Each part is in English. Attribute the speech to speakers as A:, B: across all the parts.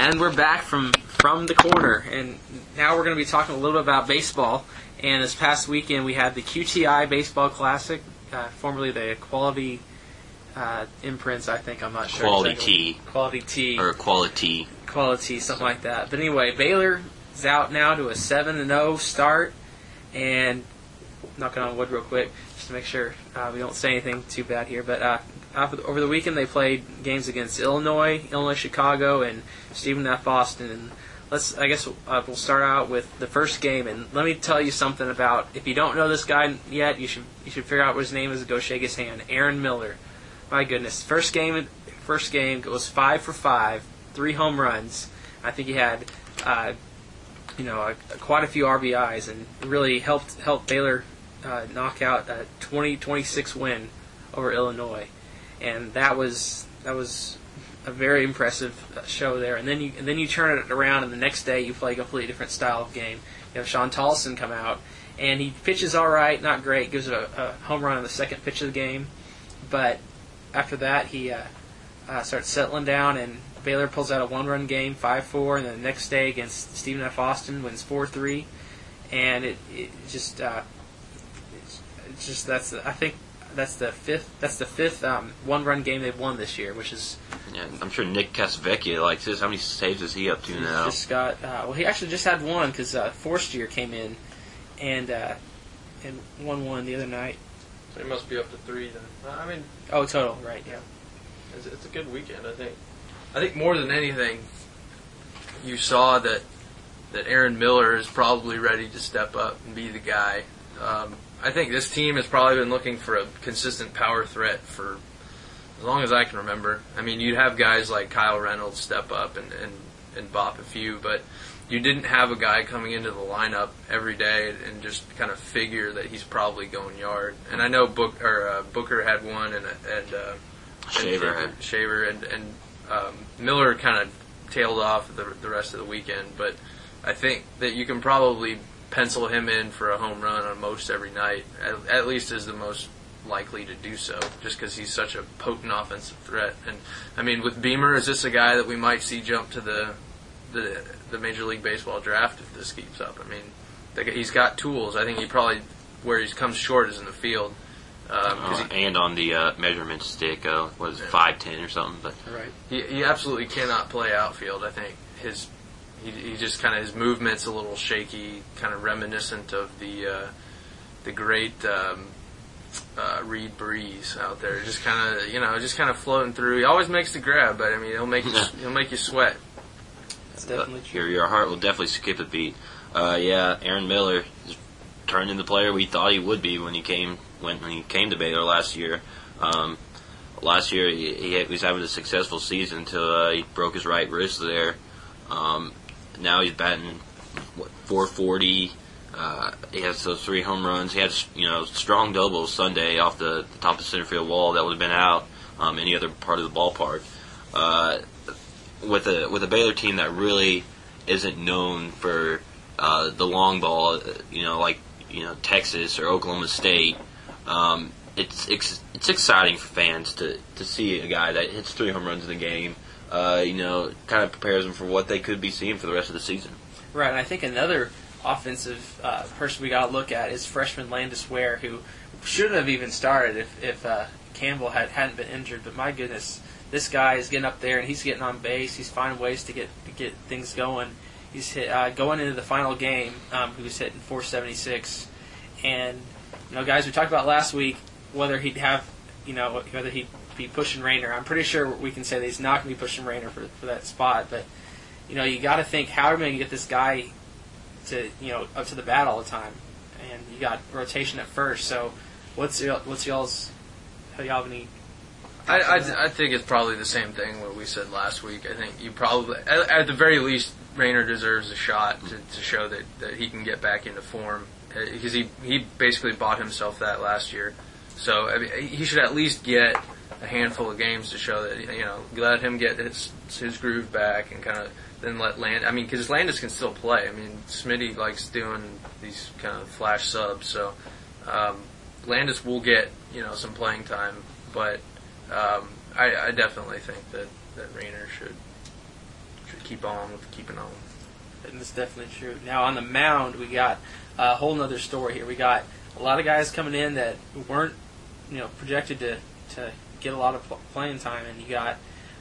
A: And we're back from from the corner, and now we're going to be talking a little bit about baseball. And this past weekend, we had the QTI Baseball Classic, uh, formerly the Quality uh, Imprints. I think I'm not sure.
B: Quality. T.
A: Quality T.
B: Or quality.
A: Quality, something like that. But anyway, Baylor is out now to a seven and zero start, and knocking on wood real quick just to make sure uh, we don't say anything too bad here. But uh, the- over the weekend, they played games against Illinois, Illinois Chicago, and Stephen F. Austin. And let's, I guess, uh, we'll start out with the first game. And let me tell you something about if you don't know this guy yet, you should you should figure out what his name is. and Go shake his hand. Aaron Miller. My goodness, first game, first game was five for five, three home runs. I think he had. Uh, you know, quite a few RBIs and really helped help Baylor uh, knock out a 20-26 win over Illinois, and that was that was a very impressive uh, show there. And then you and then you turn it around, and the next day you play a completely different style of game. You have Shawn Tolleson come out, and he pitches all right, not great, gives a, a home run on the second pitch of the game, but after that he uh, uh, starts settling down and. Baylor pulls out a one-run game, five-four, and then the next day against Stephen F. Austin wins four-three, and it, it just uh, it's, it's just that's I think that's the fifth that's the fifth um, one-run game they've won this year, which is
B: Yeah, I'm sure Nick Casavecchia likes this. How many saves is he up to now?
A: just got uh, well he actually just had one because uh, Forstier came in and uh, and won one the other night.
C: So it must be up to three then. I mean,
A: Oh, total right? Yeah.
C: it's, it's a good weekend. I think. I think more than anything, you saw that that Aaron Miller is probably ready to step up and be the guy. Um, I think this team has probably been looking for a consistent power threat for as long as I can remember. I mean, you'd have guys like Kyle Reynolds step up and and, and bop a few, but you didn't have a guy coming into the lineup every day and just kind of figure that he's probably going yard. And I know Book or uh, Booker had one, and and uh,
B: Shaver
C: and, Shaver and and um, Miller kind of tailed off the the rest of the weekend, but I think that you can probably pencil him in for a home run on most every night, at, at least is the most likely to do so, just because he's such a potent offensive threat. And I mean, with Beamer, is this a guy that we might see jump to the the, the Major League Baseball draft if this keeps up? I mean, the he's got tools. I think he probably where he comes short is in the field. Um 'cause
B: Uh,
C: he,
B: and on the uh, measurement stick, uh, what is it,
C: Yeah.
B: five ten or something? But
A: Right.
C: He, he absolutely cannot play outfield. I think his he, he just kind of his movements a little shaky, kind of reminiscent of the uh, the great um, uh, Reid Brees out there. Just kind of you know just kind of floating through. He always makes the grab, but I mean he'll make you he'll make you sweat.
A: That's definitely true.
B: your your heart will definitely skip a beat. Uh, yeah, Aaron Miller has turned into the player we thought he would be when he came when he came to Baylor last year. Um, last year he, he was having a successful season until uh, he broke his right wrist there. Um, now he's batting what 440. Uh, he has those three home runs. He had you know strong doubles Sunday off the, the top of the center field wall that would have been out um, any other part of the ballpark. Uh, with a with a Baylor team that really isn't known for uh, the long ball, uh, you know, like you know Texas or Oklahoma State. Um, it's, it's it's exciting for fans to to see a guy that hits three home runs in the game. Uh, you know, kind of prepares them for what they could be seeing for the rest of the season.
A: Right, and I think another offensive uh, person we got to look at is freshman Landis Ware, who shouldn't have even started if, if uh, Campbell had hadn't been injured. But my goodness, this guy is getting up there and he's getting on base. He's finding ways to get to get things going. He's hit, uh, going into the final game. Um, he was hitting 476, and you know, guys, we talked about last week whether he'd have, you know, whether he'd be pushing Rayner. I'm pretty sure we can say that he's not going to be pushing Rayner for for that spot, but you know, you got to think how are we going to get this guy to you know up to the bat all the time, and you got rotation at first. So, what's what's y'all's how y'all have any?
C: I, I, I think it's probably the same thing what we said last week. I think you probably, at, at the very least, Rayner deserves a shot to, to show that, that he can get back into form eh, because he he basically bought himself that last year. So I mean, he should at least get a handful of games to show that you know let him get his his groove back and kind of then let Land. I mean, because Landis can still play. I mean, Smitty likes doing these kind of flash subs, so um, Landis will get you know some playing time, but um, I, I definitely think that that Rayner should should keep on with keeping on.
A: And that's definitely true. Now on the mound, we got a whole nother story here. We got a lot of guys coming in that weren't, you know, projected to, to get a lot of playing time, and you got.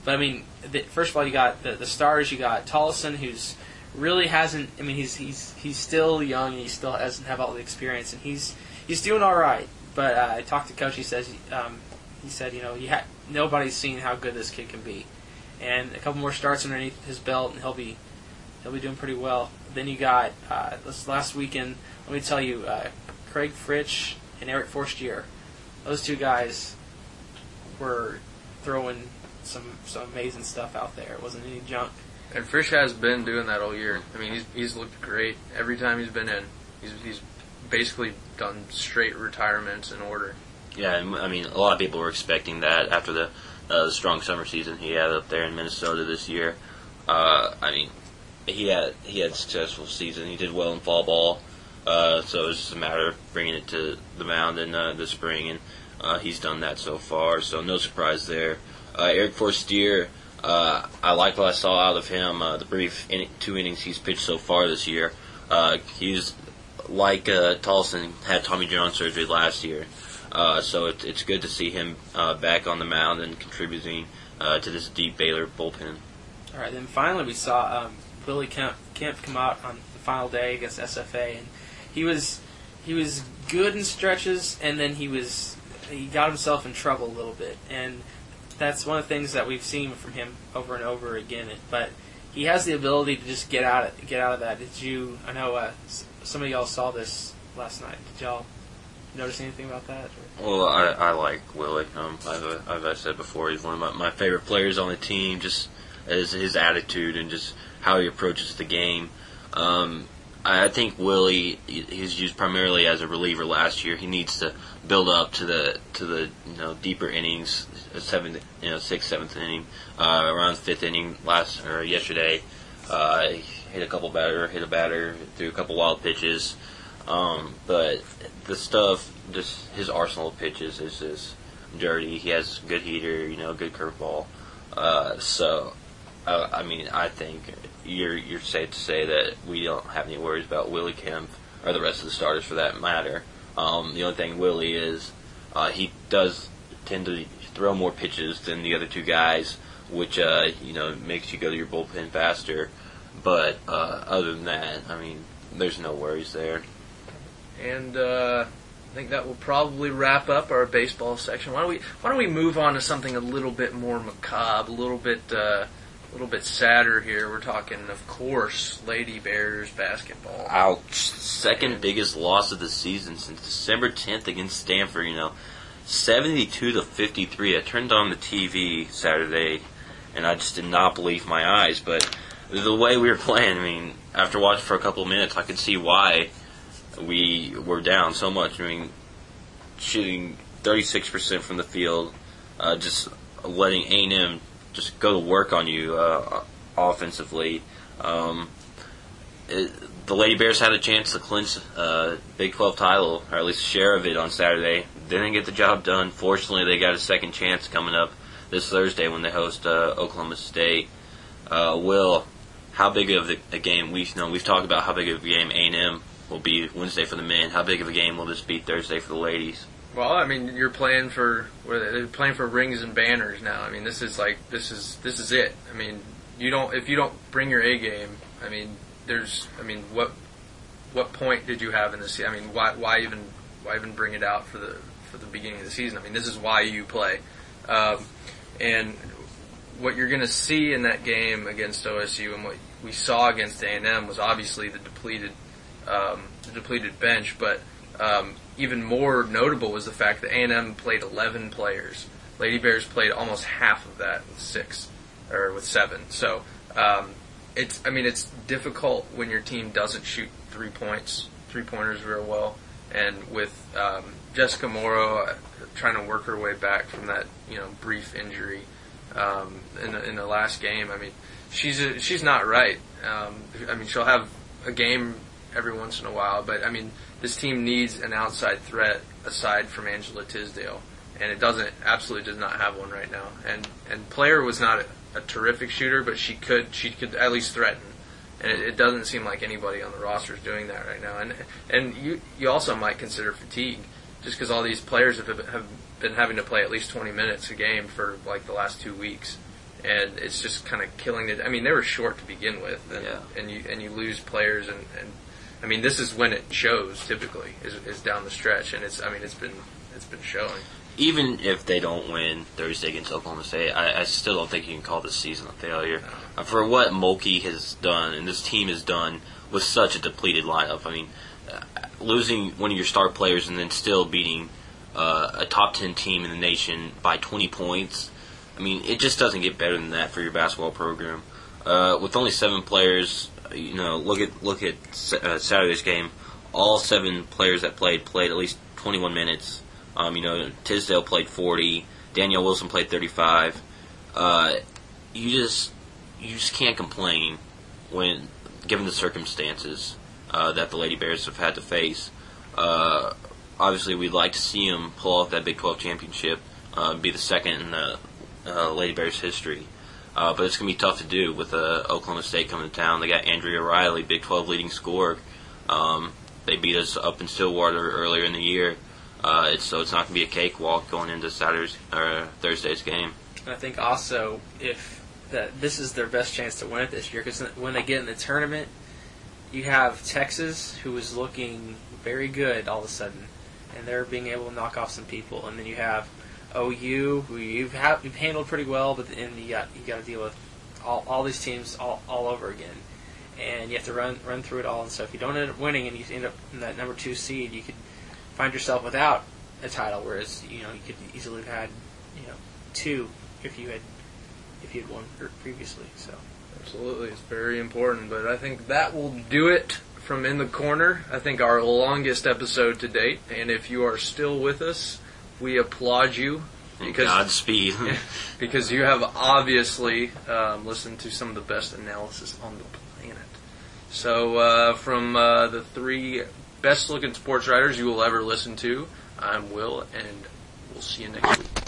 A: But I mean, the, first of all, you got the, the stars. You got Tolleson, who's really hasn't. I mean, he's he's he's still young and he still doesn't have all the experience, and he's he's doing all right. But uh, I talked to coach. He says um, he said you know you ha- nobody's seen how good this kid can be, and a couple more starts underneath his belt, and he'll be he'll be doing pretty well. Then you got uh, this last weekend. Let me tell you, uh, Craig Fritsch and Eric Forstier. Those two guys were throwing some some amazing stuff out there. It wasn't any junk.
C: And Fritsch has been doing that all year. I mean, he's he's looked great every time he's been in. He's he's basically done straight retirements in order.
B: Yeah, and, I mean, a lot of people were expecting that after the, uh, the strong summer season he had up there in Minnesota this year. Uh, I mean, he had he had a successful season. He did well in fall ball, uh, so it was just a matter of bringing it to the mound in uh, the spring, and uh, he's done that so far. So no surprise there. Uh, Eric Forstier, uh, I like what I saw out of him. Uh, the brief in- two innings he's pitched so far this year. Uh, he's like uh, Tolleson had Tommy John surgery last year. So it, it's good to see him back on the mound and contributing to this deep Baylor bullpen.
A: All right, then finally we saw um, Willie Kempf, Kempf come out on the final day against SFA, and he was he was good in stretches, and then he was he got himself in trouble a little bit, and that's one of the things that we've seen from him over and over again. But he has the ability to just get out of, get out of that. Did you? I know uh, some of y'all saw this last night. Did y'all notice anything about that?
B: Well, I, I like Willie. Um, I've I said before, he's one of my, my favorite players on the team. Just as his attitude and just how he approaches the game. Um, I think Willie he's used primarily as a reliever last year. He needs to build up to the to the you know deeper innings, seventh you know sixth seventh inning, uh, around fifth inning last or yesterday. Uh, hit a couple batter, hit a batter, threw a couple wild pitches. Um, but the stuff, just his arsenal of pitches is just dirty. He has good heater, you know, good curveball. Uh, so, I mean, I think you're you're safe to say that we don't have any worries about Willie Kempf or the rest of the starters for that matter. Um, the only thing Willie is, uh, he does tend to throw more pitches than the other two guys, which uh, you know makes you go to your bullpen faster. But uh, other than that, I mean, there's no worries there.
C: And uh, I think that will probably wrap up our baseball section. Why don't we Why don't we move on to something a little bit more macabre, a little bit uh, a little bit sadder here. We're talking, of course, Lady Bears basketball.
B: Ouch. Second biggest loss of the season since December 10th against Stanford, you know. 72 to 53. I turned on the TV Saturday and I just did not believe my eyes, but the way we were playing, I mean, after watching for a couple of minutes, I could see why we were down so much. I mean, shooting 36% from the field, uh, just letting A&M just go to work on you uh, offensively. Um, it, the Lady Bears had a chance to clinch uh, Big 12 title, or at least a share of it on Saturday. Didn't get the job done. Fortunately, they got a second chance coming up this Thursday when they host uh, Oklahoma State. Uh, Will, how big of a, a game? We you know we've talked about how big of a game A&M will be Wednesday for the men. How big of a game will this be Thursday for the ladies?
C: Well, I mean, you're playing for they're playing for rings and banners now. I mean, this is like this is this is it. I mean, you don't if you don't bring your A game. I mean, there's I mean, what what point did you have in this? I mean, why why even why even bring it out for the for the beginning of the season? I mean, this is why you play, um, and what you're going to see in that game against OSU and what we saw against A&M was obviously the depleted um, the depleted bench, but um, even more notable was the fact that A&M played 11 players. Lady Bears played almost half of that with six or with seven. So um, it's I mean it's difficult when your team doesn't shoot three points, three pointers real well, and with um, Jessica Morrow uh, trying to work her way back from that you know brief injury um, in the, in the last game. I mean she's a, she's not right. Um, I mean she'll have a game every once in a while, but I mean this team needs an outside threat aside from Angela Tisdale, and it doesn't absolutely does not have one right now. And and Player was not a terrific shooter, but she could she could at least threaten. And it, it doesn't seem like anybody on the roster is doing that right now. And and you you also might consider fatigue, just because all these players have have been having to play at least 20 minutes a game for like the last two weeks, and it's just kind of killing it. I mean, they were short to begin with, and,
B: Yeah.
C: and you and you lose players, and, and I mean, this is when it shows typically is, is down the stretch, and it's I mean it's been it's been showing.
B: even if they don't win Thursday against Oklahoma State, I, I still don't think you can call this season a failure. Uh, for what Mulkey has done and this team has done with such a depleted lineup, I mean, uh, losing one of your star players and then still beating uh, a top 10 team in the nation by 20 points, I mean, it just doesn't get better than that for your basketball program. Uh, with only seven players, you know, look at look at uh, Saturday's game. All seven players that played played at least 21 minutes. Um, you know, Tisdale played 40. Danielle Wilson played 35. Uh, you just you just can't complain when given the circumstances uh, that the Lady Bears have had to face. Uh, obviously, we'd like to see them pull off that Big 12 championship, uh, be the second in the uh, Lady Bears history. Uh, but it's going to be tough to do with uh, Oklahoma State coming to town. They got Andrea Riley, Big 12 leading scorer. Um, they beat us up in Stillwater earlier in the year. Uh, it's, so it's not going to be a cakewalk going into Saturday's or Thursday's game.
A: I think also if that this is their best chance to win it this year because when they get in the tournament, you have Texas who is looking very good all of a sudden, and they're being able to knock off some people, and then you have OU who you've ha- you've handled pretty well, but then you got you got to deal with all, all these teams all, all over again, and you have to run run through it all. And so if you don't end up winning and you end up in that number two seed, you could find yourself without a title. Whereas you know you could easily have had you know two if you had if you had won previously. So
C: Absolutely, it's very important. But I think that will do it from in the corner. I think our longest episode to date. And if you are still with us, we applaud you because
B: Godspeed.
C: because you have obviously um, listened to some of the best analysis on the planet. So, uh, from uh, the three best looking sports writers you will ever listen to, I'm Will, and we'll see you next week.